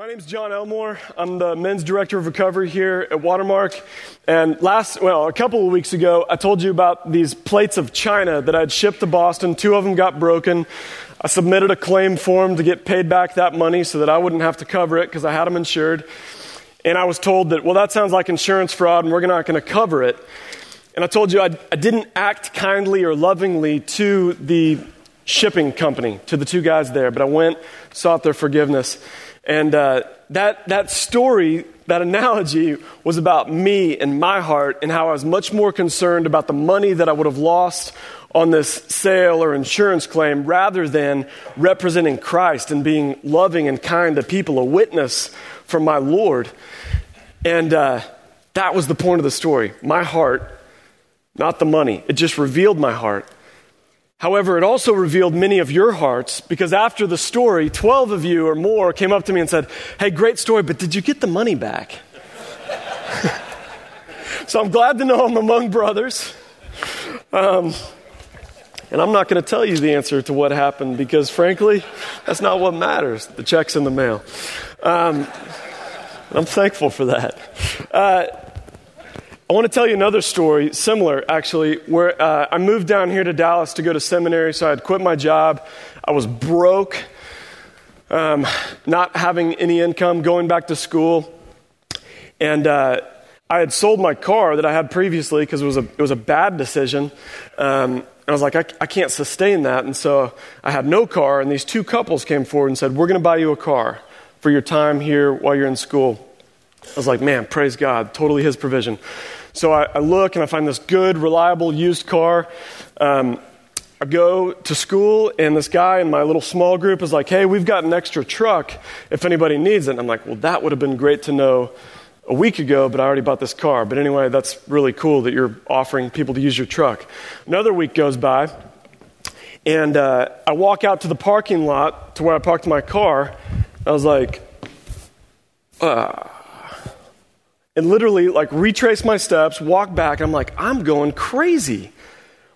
My name is John Elmore. I'm the men's director of recovery here at Watermark. And last, well, a couple of weeks ago, I told you about these plates of china that I'd shipped to Boston. Two of them got broken. I submitted a claim form to get paid back that money so that I wouldn't have to cover it because I had them insured. And I was told that, well, that sounds like insurance fraud and we're not going to cover it. And I told you I, I didn't act kindly or lovingly to the shipping company, to the two guys there, but I went, sought their forgiveness. And uh, that, that story, that analogy, was about me and my heart and how I was much more concerned about the money that I would have lost on this sale or insurance claim rather than representing Christ and being loving and kind to people, a witness for my Lord. And uh, that was the point of the story. My heart, not the money. It just revealed my heart. However, it also revealed many of your hearts because after the story, 12 of you or more came up to me and said, Hey, great story, but did you get the money back? so I'm glad to know I'm among brothers. Um, and I'm not going to tell you the answer to what happened because, frankly, that's not what matters. The check's in the mail. Um, I'm thankful for that. Uh, I want to tell you another story, similar actually, where uh, I moved down here to Dallas to go to seminary, so I had quit my job. I was broke, um, not having any income, going back to school. And uh, I had sold my car that I had previously because it, was a, it was a bad decision. Um, I was like, I, I can't sustain that. And so I had no car, and these two couples came forward and said, We're going to buy you a car for your time here while you're in school. I was like, man, praise God, totally His provision. So I, I look and I find this good, reliable used car. Um, I go to school, and this guy in my little small group is like, hey, we've got an extra truck if anybody needs it. And I'm like, well, that would have been great to know a week ago, but I already bought this car. But anyway, that's really cool that you're offering people to use your truck. Another week goes by, and uh, I walk out to the parking lot to where I parked my car. I was like, ah. And literally like retrace my steps, walk back. I'm like, I'm going crazy.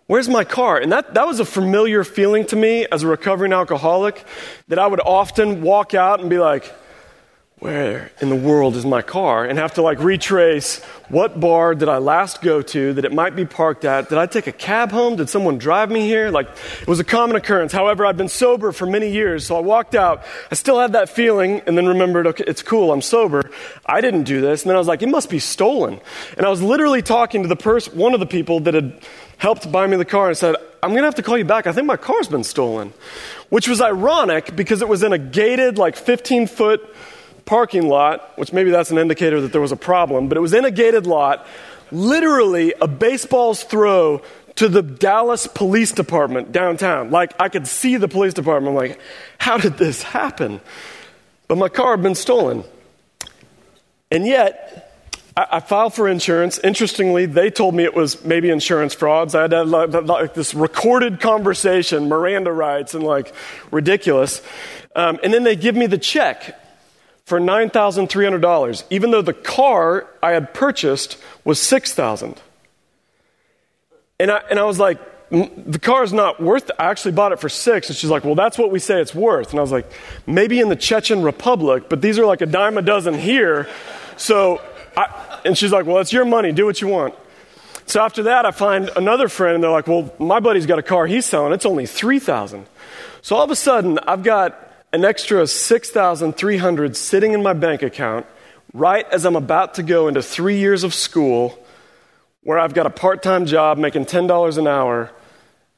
Where's my car? And that, that was a familiar feeling to me as a recovering alcoholic that I would often walk out and be like, where in the world is my car? And have to like retrace what bar did I last go to that it might be parked at? Did I take a cab home? Did someone drive me here? Like, it was a common occurrence. However, I'd been sober for many years, so I walked out. I still had that feeling and then remembered, okay, it's cool, I'm sober. I didn't do this. And then I was like, it must be stolen. And I was literally talking to the person, one of the people that had helped buy me the car and said, I'm going to have to call you back. I think my car's been stolen. Which was ironic because it was in a gated, like 15 foot parking lot, which maybe that's an indicator that there was a problem, but it was in a gated lot, literally a baseball's throw to the Dallas Police Department downtown. Like, I could see the police department. I'm like, how did this happen? But my car had been stolen. And yet, I, I filed for insurance. Interestingly, they told me it was maybe insurance frauds. I had, had like, like, this recorded conversation, Miranda rights, and like ridiculous. Um, and then they give me the check for $9,300, even though the car I had purchased was 6000 and I, and I was like, the car is not worth it. I actually bought it for six. And she's like, well, that's what we say it's worth. And I was like, maybe in the Chechen Republic, but these are like a dime a dozen here. So, I, and she's like, well, it's your money. Do what you want. So after that, I find another friend, and they're like, well, my buddy's got a car he's selling. It's only 3000 So all of a sudden, I've got an extra 6300 sitting in my bank account right as I'm about to go into three years of school where I've got a part time job making $10 an hour.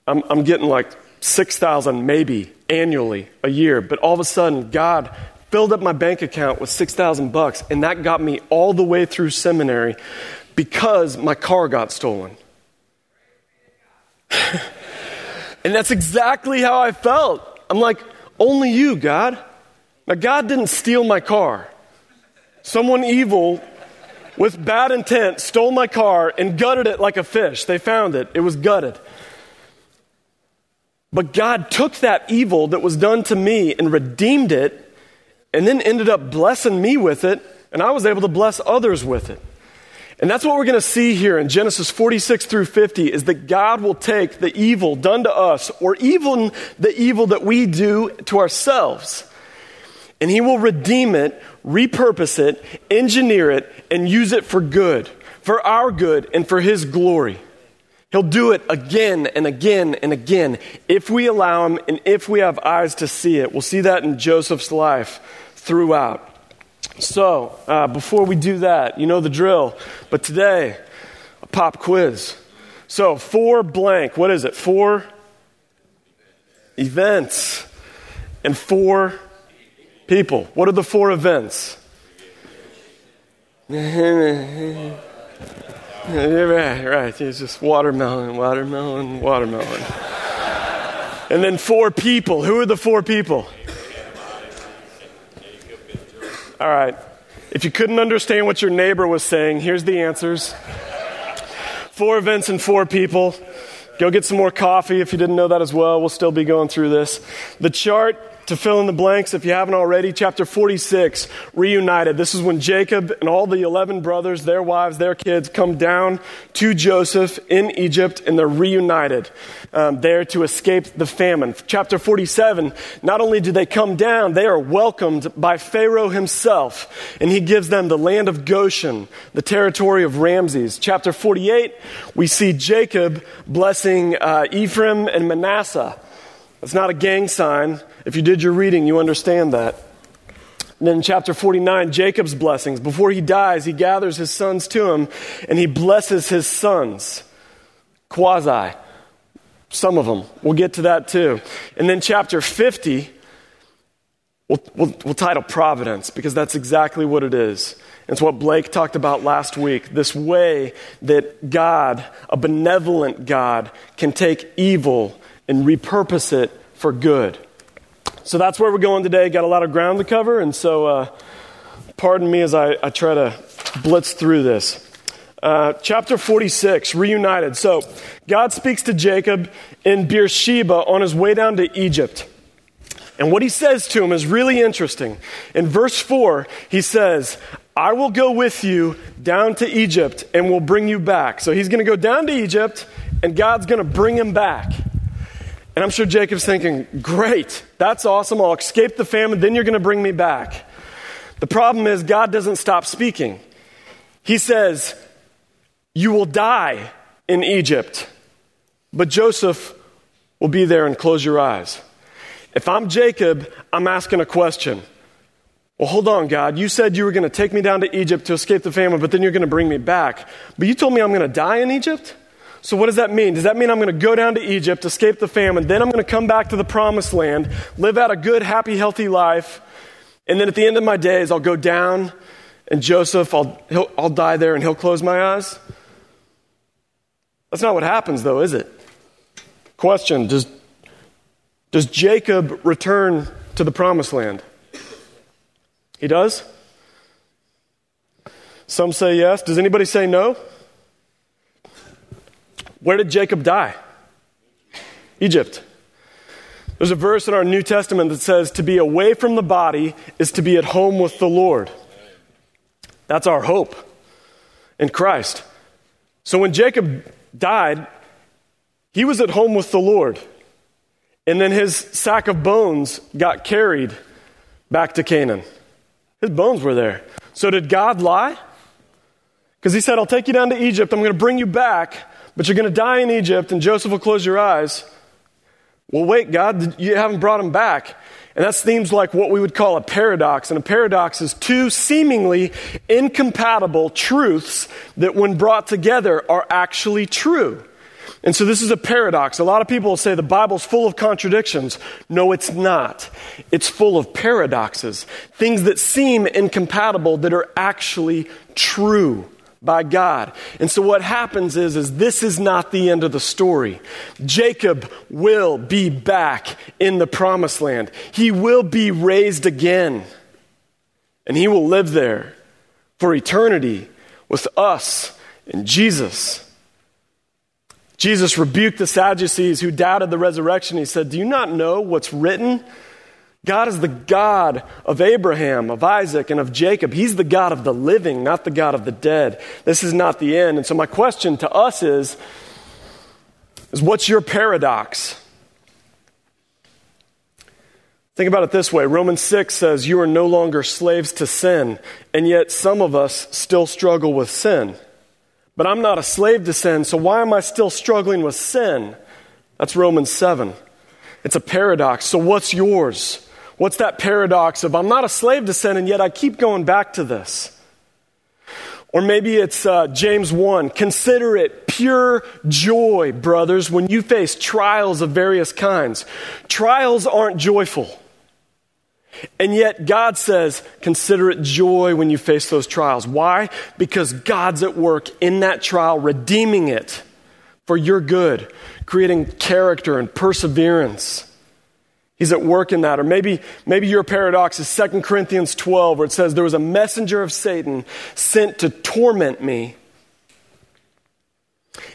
I'm, I'm getting like 6000 maybe annually a year. But all of a sudden, God filled up my bank account with 6000 bucks, and that got me all the way through seminary because my car got stolen. and that's exactly how I felt. I'm like, only you, God. Now, God didn't steal my car. Someone evil with bad intent stole my car and gutted it like a fish. They found it, it was gutted. But God took that evil that was done to me and redeemed it and then ended up blessing me with it, and I was able to bless others with it. And that's what we're going to see here in Genesis 46 through 50 is that God will take the evil done to us or even the evil that we do to ourselves. and he will redeem it, repurpose it, engineer it, and use it for good, for our good, and for his glory. He'll do it again and again and again if we allow him and if we have eyes to see it. We'll see that in Joseph's life throughout. So, uh, before we do that, you know the drill. But today, a pop quiz. So, four blank, what is it? Four events and four people. What are the four events? right, right. It's just watermelon, watermelon, watermelon. and then four people. Who are the four people? All right. If you couldn't understand what your neighbor was saying, here's the answers. Four events and four people. Go get some more coffee if you didn't know that as well. We'll still be going through this. The chart to fill in the blanks, if you haven't already, chapter 46, reunited. This is when Jacob and all the 11 brothers, their wives, their kids come down to Joseph in Egypt and they're reunited um, there to escape the famine. Chapter 47, not only do they come down, they are welcomed by Pharaoh himself and he gives them the land of Goshen, the territory of Ramses. Chapter 48, we see Jacob blessing uh, Ephraim and Manasseh. That's not a gang sign. If you did your reading, you understand that. And then in chapter 49, Jacob's blessings. Before he dies, he gathers his sons to him and he blesses his sons. Quasi. Some of them. We'll get to that too. And then chapter 50, we'll, we'll, we'll title Providence because that's exactly what it is. It's what Blake talked about last week this way that God, a benevolent God, can take evil and repurpose it for good. So that's where we're going today. Got a lot of ground to cover, and so uh, pardon me as I, I, try to blitz through this. Uh, chapter 46, reunited. So God speaks to Jacob in Beersheba on his way down to Egypt. And what he says to him is really interesting. In verse 4, he says, I will go with you down to Egypt and will bring you back. So he's going to go down to Egypt, and God's going to bring him back. And I'm sure Jacob's thinking, great, that's awesome. I'll escape the famine, then you're going to bring me back. The problem is, God doesn't stop speaking. He says, You will die in Egypt, but Joseph will be there and close your eyes. If I'm Jacob, I'm asking a question. Well, hold on, God. You said you were going to take me down to Egypt to escape the famine, but then you're going to bring me back. But you told me I'm going to die in Egypt? So, what does that mean? Does that mean I'm going to go down to Egypt, escape the famine, then I'm going to come back to the promised land, live out a good, happy, healthy life, and then at the end of my days, I'll go down and Joseph, I'll, I'll die there and he'll close my eyes? That's not what happens, though, is it? Question Does, does Jacob return to the promised land? He does? Some say yes. Does anybody say no? Where did Jacob die? Egypt. There's a verse in our New Testament that says, To be away from the body is to be at home with the Lord. That's our hope in Christ. So when Jacob died, he was at home with the Lord. And then his sack of bones got carried back to Canaan. His bones were there. So did God lie? Because he said, I'll take you down to Egypt, I'm going to bring you back, but you're going to die in Egypt, and Joseph will close your eyes. Well, wait, God, you haven't brought him back. And that seems like what we would call a paradox. And a paradox is two seemingly incompatible truths that, when brought together, are actually true. And so this is a paradox. A lot of people will say the Bible's full of contradictions. No, it's not. It's full of paradoxes, things that seem incompatible that are actually true by God. And so what happens is, is this is not the end of the story. Jacob will be back in the promised land. He will be raised again. And he will live there for eternity with us and Jesus. Jesus rebuked the Sadducees who doubted the resurrection. He said, Do you not know what's written? God is the God of Abraham, of Isaac, and of Jacob. He's the God of the living, not the God of the dead. This is not the end. And so, my question to us is, is what's your paradox? Think about it this way Romans 6 says, You are no longer slaves to sin, and yet some of us still struggle with sin. But I'm not a slave to sin, so why am I still struggling with sin? That's Romans 7. It's a paradox. So, what's yours? What's that paradox of I'm not a slave to sin, and yet I keep going back to this? Or maybe it's uh, James 1. Consider it pure joy, brothers, when you face trials of various kinds. Trials aren't joyful. And yet, God says, consider it joy when you face those trials. Why? Because God's at work in that trial, redeeming it for your good, creating character and perseverance. He's at work in that. Or maybe, maybe your paradox is 2 Corinthians 12, where it says, There was a messenger of Satan sent to torment me.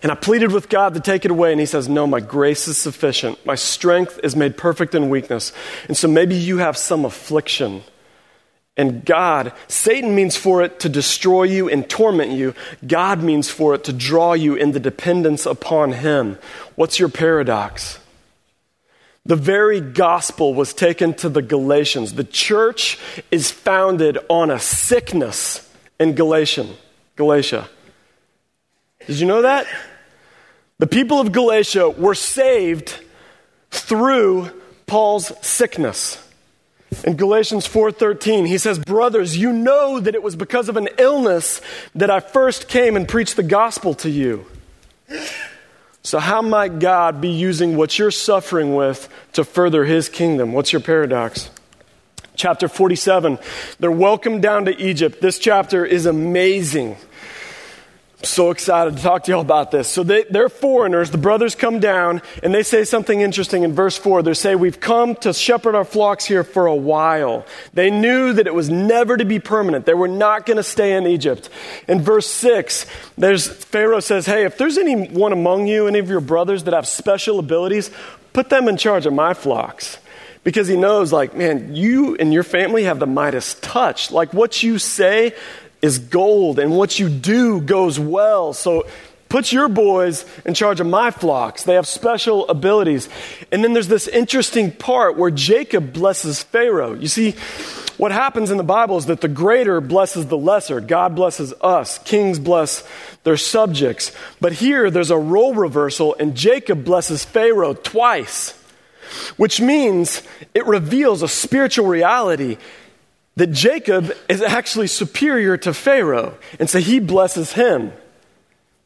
And I pleaded with God to take it away, and He says, No, my grace is sufficient. My strength is made perfect in weakness. And so maybe you have some affliction. And God, Satan means for it to destroy you and torment you. God means for it to draw you into dependence upon Him. What's your paradox? The very gospel was taken to the Galatians. The church is founded on a sickness in Galatian, Galatia. Did you know that? The people of Galatia were saved through Paul's sickness. In Galatians 4:13, he says, "Brothers, you know that it was because of an illness that I first came and preached the gospel to you." So how might God be using what you're suffering with to further his kingdom? What's your paradox? Chapter 47, they're welcomed down to Egypt. This chapter is amazing so excited to talk to y'all about this. So they, they're foreigners. The brothers come down and they say something interesting in verse 4. They say, We've come to shepherd our flocks here for a while. They knew that it was never to be permanent. They were not going to stay in Egypt. In verse 6, there's, Pharaoh says, Hey, if there's anyone among you, any of your brothers that have special abilities, put them in charge of my flocks because he knows, like, man, you and your family have the Midas touch. Like, what you say is gold, and what you do goes well. So put your boys in charge of my flocks. They have special abilities. And then there's this interesting part where Jacob blesses Pharaoh. You see, what happens in the Bible is that the greater blesses the lesser. God blesses us. Kings bless their subjects. But here there's a role reversal, and Jacob blesses Pharaoh twice, which means it reveals a spiritual reality that Jacob is actually superior to Pharaoh, and so he blesses him.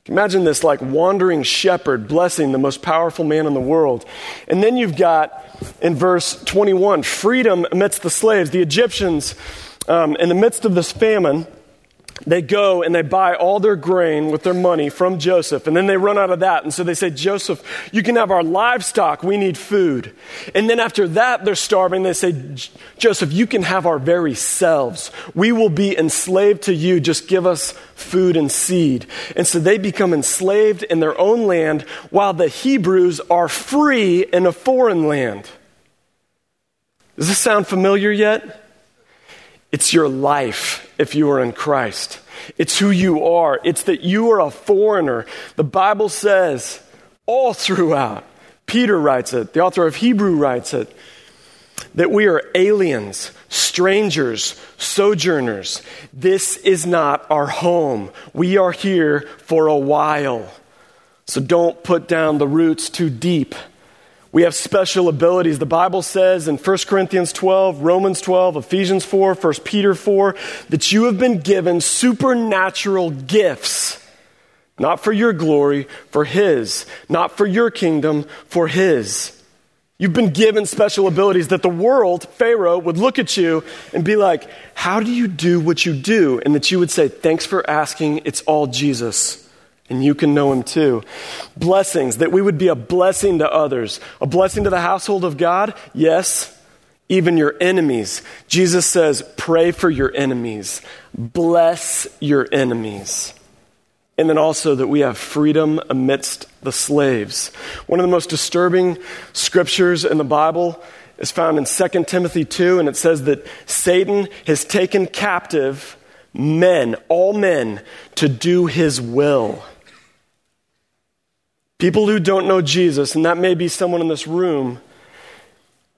Imagine this like wandering shepherd blessing the most powerful man in the world. And then you've got in verse 21 freedom amidst the slaves. The Egyptians, um, in the midst of this famine, they go and they buy all their grain with their money from Joseph, and then they run out of that. And so they say, Joseph, you can have our livestock. We need food. And then after that, they're starving. They say, Joseph, you can have our very selves. We will be enslaved to you. Just give us food and seed. And so they become enslaved in their own land while the Hebrews are free in a foreign land. Does this sound familiar yet? It's your life if you are in Christ. It's who you are. It's that you are a foreigner. The Bible says all throughout, Peter writes it, the author of Hebrew writes it, that we are aliens, strangers, sojourners. This is not our home. We are here for a while. So don't put down the roots too deep. We have special abilities. The Bible says in 1 Corinthians 12, Romans 12, Ephesians 4, 1 Peter 4, that you have been given supernatural gifts. Not for your glory, for His. Not for your kingdom, for His. You've been given special abilities that the world, Pharaoh, would look at you and be like, How do you do what you do? And that you would say, Thanks for asking. It's all Jesus and you can know him too. Blessings, that we would be a blessing to others, a blessing to the household of God, yes, even your enemies. Jesus says, pray for your enemies, bless your enemies. And then also that we have freedom amidst the slaves. One of the most disturbing scriptures in the Bible is found in 2 Timothy 2, and it says that Satan has taken captive men, all men, to do his will. People who don't know Jesus, and that may be someone in this room,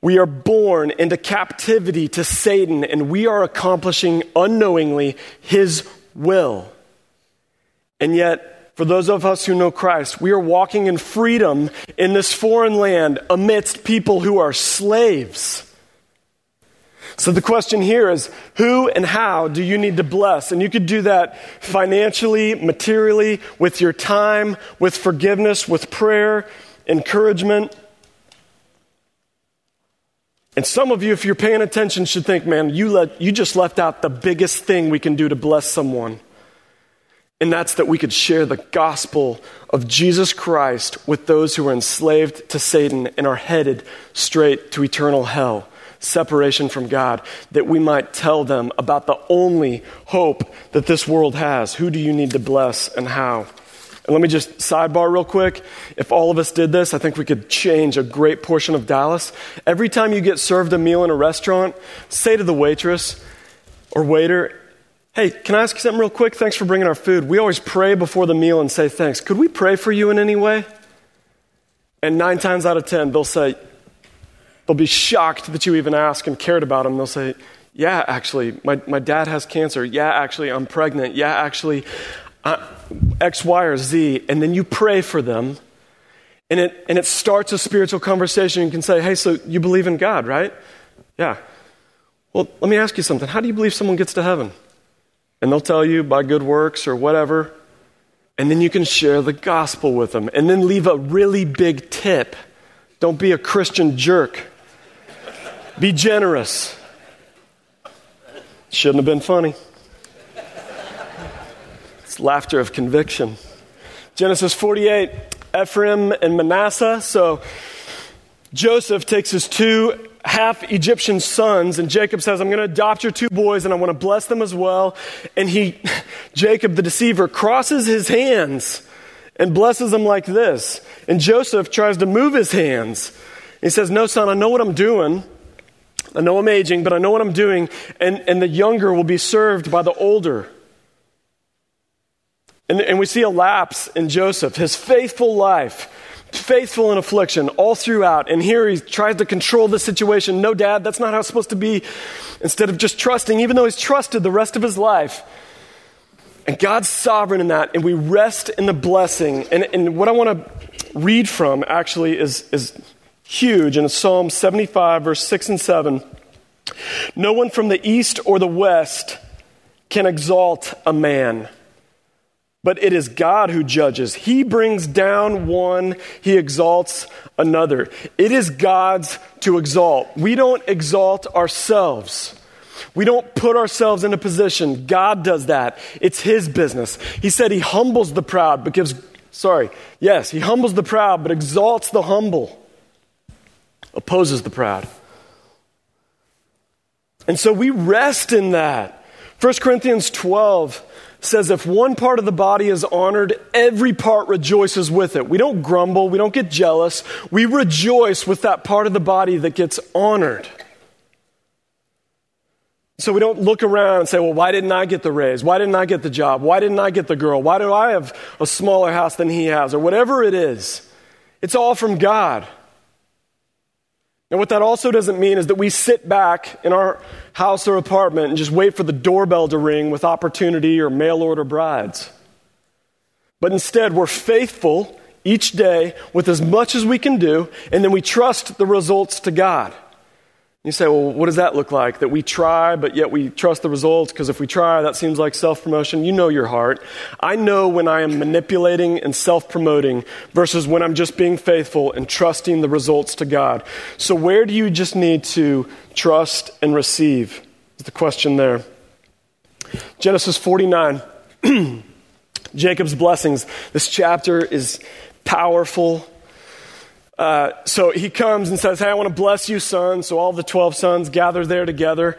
We are born into captivity to Satan, and we are accomplishing unknowingly his will. And yet, for those of us who know Christ, we are walking in freedom in this foreign land amidst people who are slaves. So the question here is who and how do you need to bless? And you could do that financially, materially, with your time, with forgiveness, with prayer, encouragement. And some of you, if you're paying attention, should think, man, you, let, you just left out the biggest thing we can do to bless someone. And that's that we could share the gospel of Jesus Christ with those who are enslaved to Satan and are headed straight to eternal hell separation from God, that we might tell them about the only hope that this world has. Who do you need to bless and how? And let me just sidebar real quick. If all of us did this, I think we could change a great portion of Dallas. Every time you get served a meal in a restaurant, say to the waitress or waiter, Hey, can I ask you something real quick? Thanks for bringing our food. We always pray before the meal and say thanks. Could we pray for you in any way? And nine times out of ten, they'll say, They'll be shocked that you even ask and cared about them. They'll say, Yeah, actually, my, my dad has cancer. Yeah, actually, I'm pregnant. Yeah, actually, uh, X, Y, or Z. And then you pray for them. And it, and it starts a spiritual conversation. You can say, Hey, so you believe in God, right? Yeah. Well, let me ask you something. How do you believe someone gets to heaven? And they'll tell you by good works or whatever. And then you can share the gospel with them. And then leave a really big tip. Don't be a Christian jerk. Be generous. Shouldn't have been funny. It's laughter of conviction. Genesis 48, Ephraim and Manasseh. So Joseph takes his two half Egyptian sons, and Jacob says, I'm going to adopt your two boys and I want to bless them as well. And he, Jacob the deceiver, crosses his hands and blesses them like this. And Joseph tries to move his hands. He says, No, son, I know what I'm doing. I know I'm aging, but I know what I'm doing, and, and the younger will be served by the older. And, and we see a lapse in Joseph, his faithful life, faithful in affliction all throughout. And here he tries to control the situation. No, dad, that's not how it's supposed to be. Instead of just trusting, even though he's trusted the rest of his life. And God's sovereign in that, and we rest in the blessing. And, and what I want to read from actually is, is huge in Psalm 75, verse 6 and 7. No one from the east or the west can exalt a man, but it is God who judges. He brings down one, he exalts another. It is God's to exalt. We don't exalt ourselves. We don't put ourselves in a position. God does that. It's His business. He said He humbles the proud, but gives, sorry, yes, He humbles the proud, but exalts the humble opposes the proud. And so we rest in that. 1 Corinthians 12 says if one part of the body is honored, every part rejoices with it. We don't grumble, we don't get jealous. We rejoice with that part of the body that gets honored. So we don't look around and say, well, why didn't I get the raise? Why didn't I get the job? Why didn't I get the girl? Why do I have a smaller house than he has? Or whatever it is. It's all from God. And what that also doesn't mean is that we sit back in our house or apartment and just wait for the doorbell to ring with opportunity or mail order brides. But instead, we're faithful each day with as much as we can do, and then we trust the results to God. You say, well, what does that look like? That we try, but yet we trust the results? Because if we try, that seems like self promotion. You know your heart. I know when I am manipulating and self promoting versus when I'm just being faithful and trusting the results to God. So, where do you just need to trust and receive? Is the question there. Genesis 49, Jacob's blessings. This chapter is powerful uh, so he comes and says, Hey, I want to bless you, son. So all the 12 sons gather there together.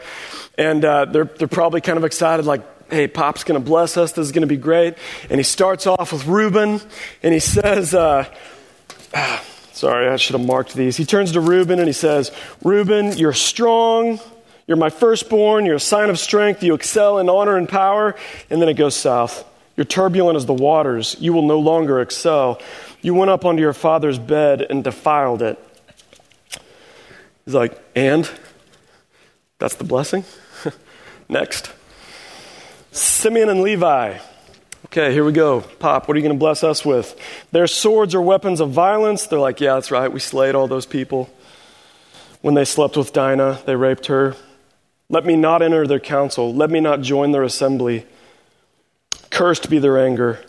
And uh, they're, they're probably kind of excited, like, Hey, Pop's going to bless us. This is going to be great. And he starts off with Reuben. And he says, uh, ah, Sorry, I should have marked these. He turns to Reuben and he says, Reuben, you're strong. You're my firstborn. You're a sign of strength. You excel in honor and power. And then it goes south. You're turbulent as the waters. You will no longer excel. You went up onto your father's bed and defiled it. He's like, and? That's the blessing? Next. Simeon and Levi. Okay, here we go. Pop, what are you going to bless us with? Their swords are weapons of violence. They're like, yeah, that's right. We slayed all those people. When they slept with Dinah, they raped her. Let me not enter their council. Let me not join their assembly. Cursed be their anger.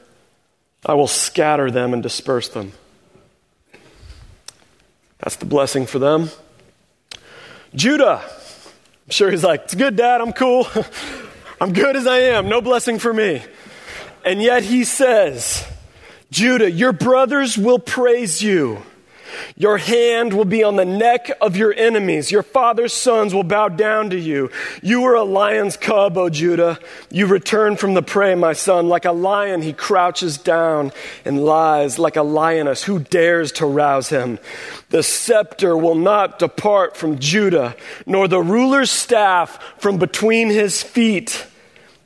I will scatter them and disperse them. That's the blessing for them. Judah. I'm sure he's like, it's good, Dad. I'm cool. I'm good as I am. No blessing for me. And yet he says, Judah, your brothers will praise you. Your hand will be on the neck of your enemies. Your father's sons will bow down to you. You are a lion's cub, O Judah. You return from the prey, my son. Like a lion, he crouches down and lies like a lioness. Who dares to rouse him? The scepter will not depart from Judah, nor the ruler's staff from between his feet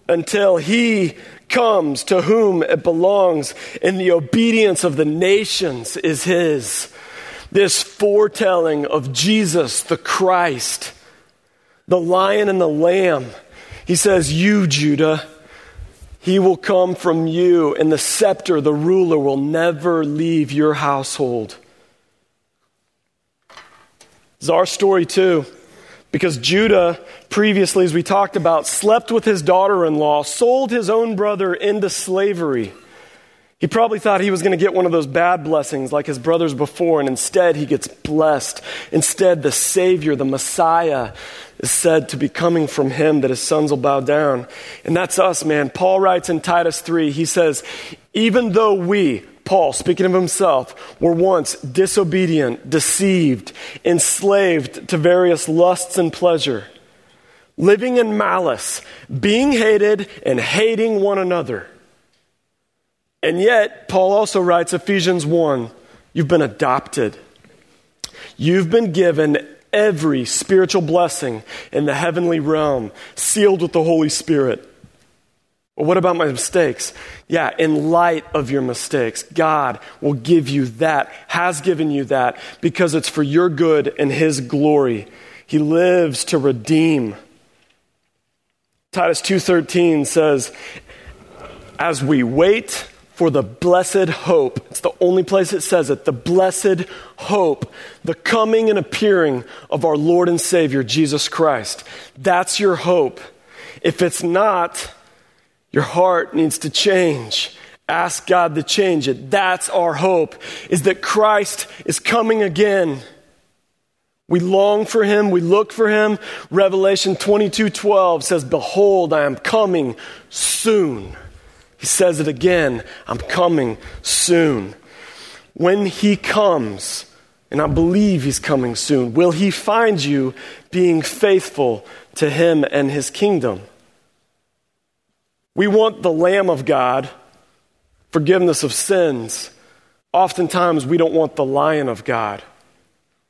until he comes to whom it belongs, and the obedience of the nations is his this foretelling of Jesus, the Christ, the lion and the lamb. He says, You, Judah, he will come from you, and the scepter, the ruler, will never leave your household. It's our story, too. Because Judah, previously, as we talked about, slept with his daughter in law, sold his own brother into slavery. He probably thought he was going to get one of those bad blessings like his brothers before, and instead he gets blessed. Instead, the Savior, the Messiah, is said to be coming from him that his sons will bow down. And that's us, man. Paul writes in Titus 3, he says, Even though we, Paul, speaking of himself, were once disobedient, deceived, enslaved to various lusts and pleasure, living in malice, being hated, and hating one another. And yet, Paul also writes Ephesians 1 you've been adopted. You've been given every spiritual blessing in the heavenly realm, sealed with the Holy Spirit. Well, what about my mistakes? Yeah, in light of your mistakes, God will give you that, has given you that, because it's for your good and His glory. He lives to redeem. Titus 2:13 says, "As we wait for the blessed hope. It's the only place it says it. The blessed hope, the coming and appearing of our Lord and Savior, Jesus Christ. That's your hope. If it's not, your heart needs to change. Ask God to change it. That's our hope, is that Christ is coming again. We long for him, we look for him. Revelation 22 12 says, Behold, I am coming soon. He says it again I'm coming soon. When he comes, and I believe he's coming soon, will he find you being faithful to him and his kingdom? We want the Lamb of God, forgiveness of sins. Oftentimes, we don't want the Lion of God.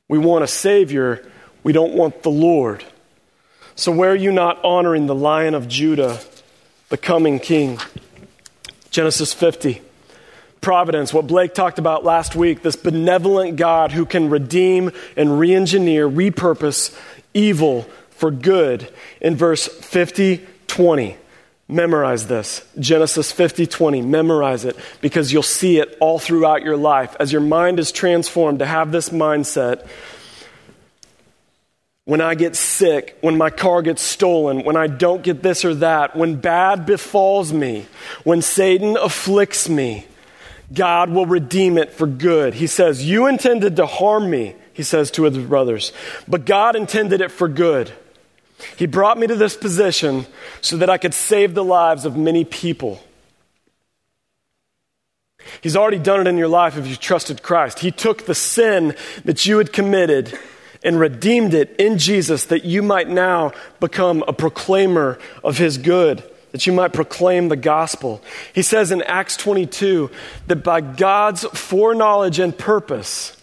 We want a Savior, we don't want the Lord. So, where are you not honoring the Lion of Judah, the coming King? Genesis 50. Providence, what Blake talked about last week, this benevolent God who can redeem and re engineer, repurpose evil for good. In verse 50 20. Memorize this. Genesis 50 20. Memorize it because you'll see it all throughout your life. As your mind is transformed to have this mindset, when I get sick, when my car gets stolen, when I don't get this or that, when bad befalls me, when Satan afflicts me, God will redeem it for good. He says, You intended to harm me, he says to his brothers, but God intended it for good. He brought me to this position so that I could save the lives of many people. He's already done it in your life if you trusted Christ. He took the sin that you had committed and redeemed it in Jesus that you might now become a proclaimer of his good, that you might proclaim the gospel. He says in Acts 22 that by God's foreknowledge and purpose,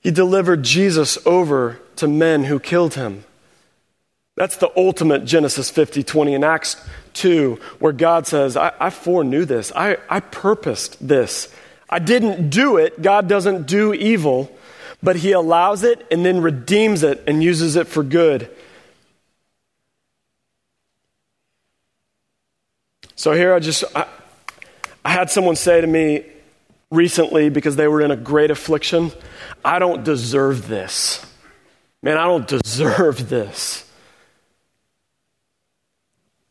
he delivered Jesus over to men who killed him. That's the ultimate Genesis 50 20 in Acts 2, where God says, I, I foreknew this. I, I purposed this. I didn't do it. God doesn't do evil. But he allows it and then redeems it and uses it for good. So here I just, I, I had someone say to me recently because they were in a great affliction, I don't deserve this. Man, I don't deserve this.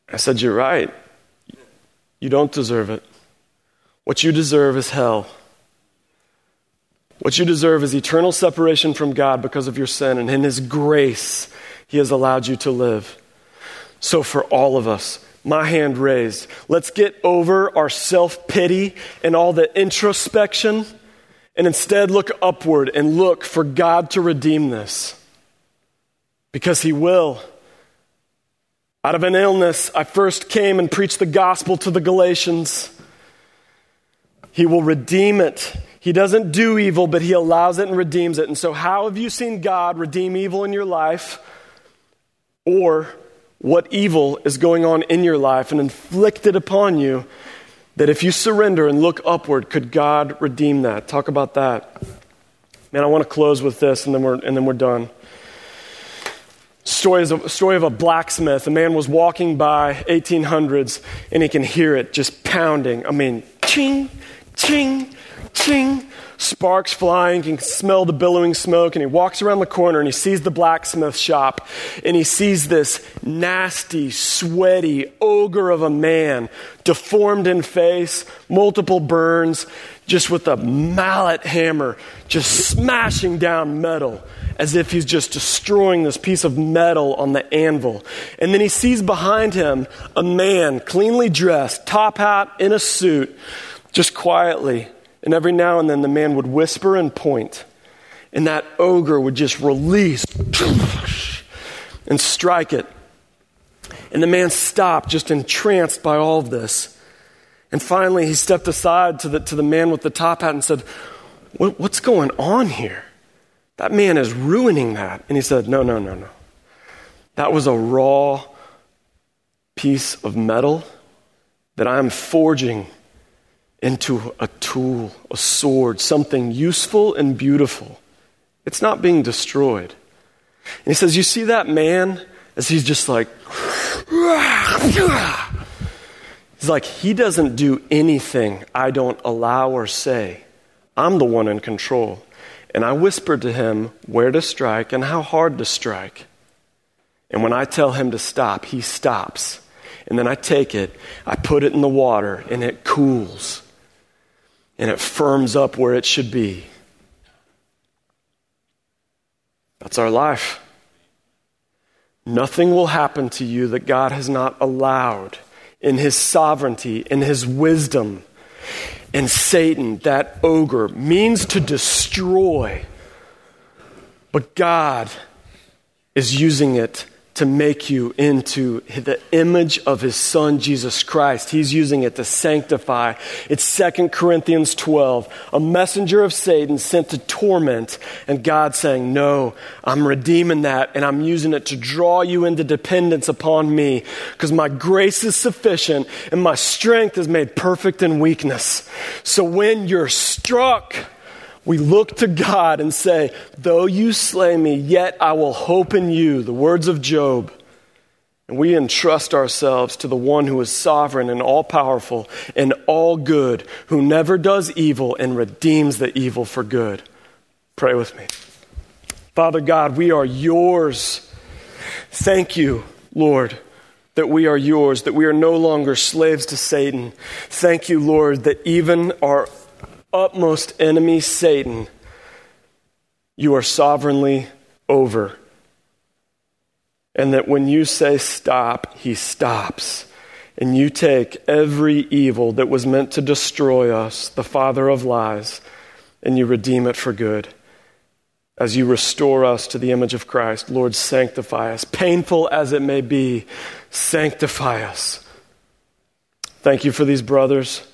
I said, You're right. You don't deserve it. What you deserve is hell. What you deserve is eternal separation from God because of your sin, and in His grace, He has allowed you to live. So, for all of us, my hand raised, let's get over our self pity and all the introspection and instead look upward and look for God to redeem this. Because He will. Out of an illness, I first came and preached the gospel to the Galatians. He will redeem it. He doesn't do evil, but He allows it and redeems it. And so, how have you seen God redeem evil in your life? Or what evil is going on in your life and inflicted upon you that if you surrender and look upward, could God redeem that? Talk about that. Man, I want to close with this and then we're, and then we're done. Story is a story of a blacksmith. A man was walking by 1800s and he can hear it just pounding. I mean, ching, ching, ching. Sparks flying, can smell the billowing smoke, and he walks around the corner and he sees the blacksmith shop and he sees this nasty, sweaty ogre of a man, deformed in face, multiple burns, just with a mallet hammer, just smashing down metal as if he's just destroying this piece of metal on the anvil. And then he sees behind him a man, cleanly dressed, top hat, in a suit, just quietly. And every now and then the man would whisper and point, and that ogre would just release and strike it. And the man stopped, just entranced by all of this. And finally, he stepped aside to the, to the man with the top hat and said, what, What's going on here? That man is ruining that. And he said, No, no, no, no. That was a raw piece of metal that I'm forging into a tool, a sword, something useful and beautiful. It's not being destroyed. And he says, You see that man? As he's just like, he's like, he doesn't do anything I don't allow or say. I'm the one in control. And I whispered to him where to strike and how hard to strike. And when I tell him to stop, he stops. And then I take it, I put it in the water, and it cools. And it firms up where it should be. That's our life. Nothing will happen to you that God has not allowed in His sovereignty, in His wisdom. And Satan, that ogre, means to destroy. But God is using it to make you into the image of his son Jesus Christ. He's using it to sanctify. It's 2 Corinthians 12, a messenger of Satan sent to torment, and God saying, No, I'm redeeming that, and I'm using it to draw you into dependence upon me, because my grace is sufficient, and my strength is made perfect in weakness. So when you're struck, we look to God and say, Though you slay me, yet I will hope in you. The words of Job. And we entrust ourselves to the one who is sovereign and all powerful and all good, who never does evil and redeems the evil for good. Pray with me. Father God, we are yours. Thank you, Lord, that we are yours, that we are no longer slaves to Satan. Thank you, Lord, that even our utmost enemy, Satan, you are sovereignly over. And that when you say stop, he stops. And you take every evil that was meant to destroy us, the father of lies, and you redeem it for good. As you restore us to the image of Christ, Lord, sanctify us. Painful as it may be, sanctify us. Thank you for these brothers.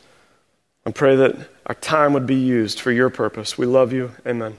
I pray that our time would be used for your purpose. We love you. Amen.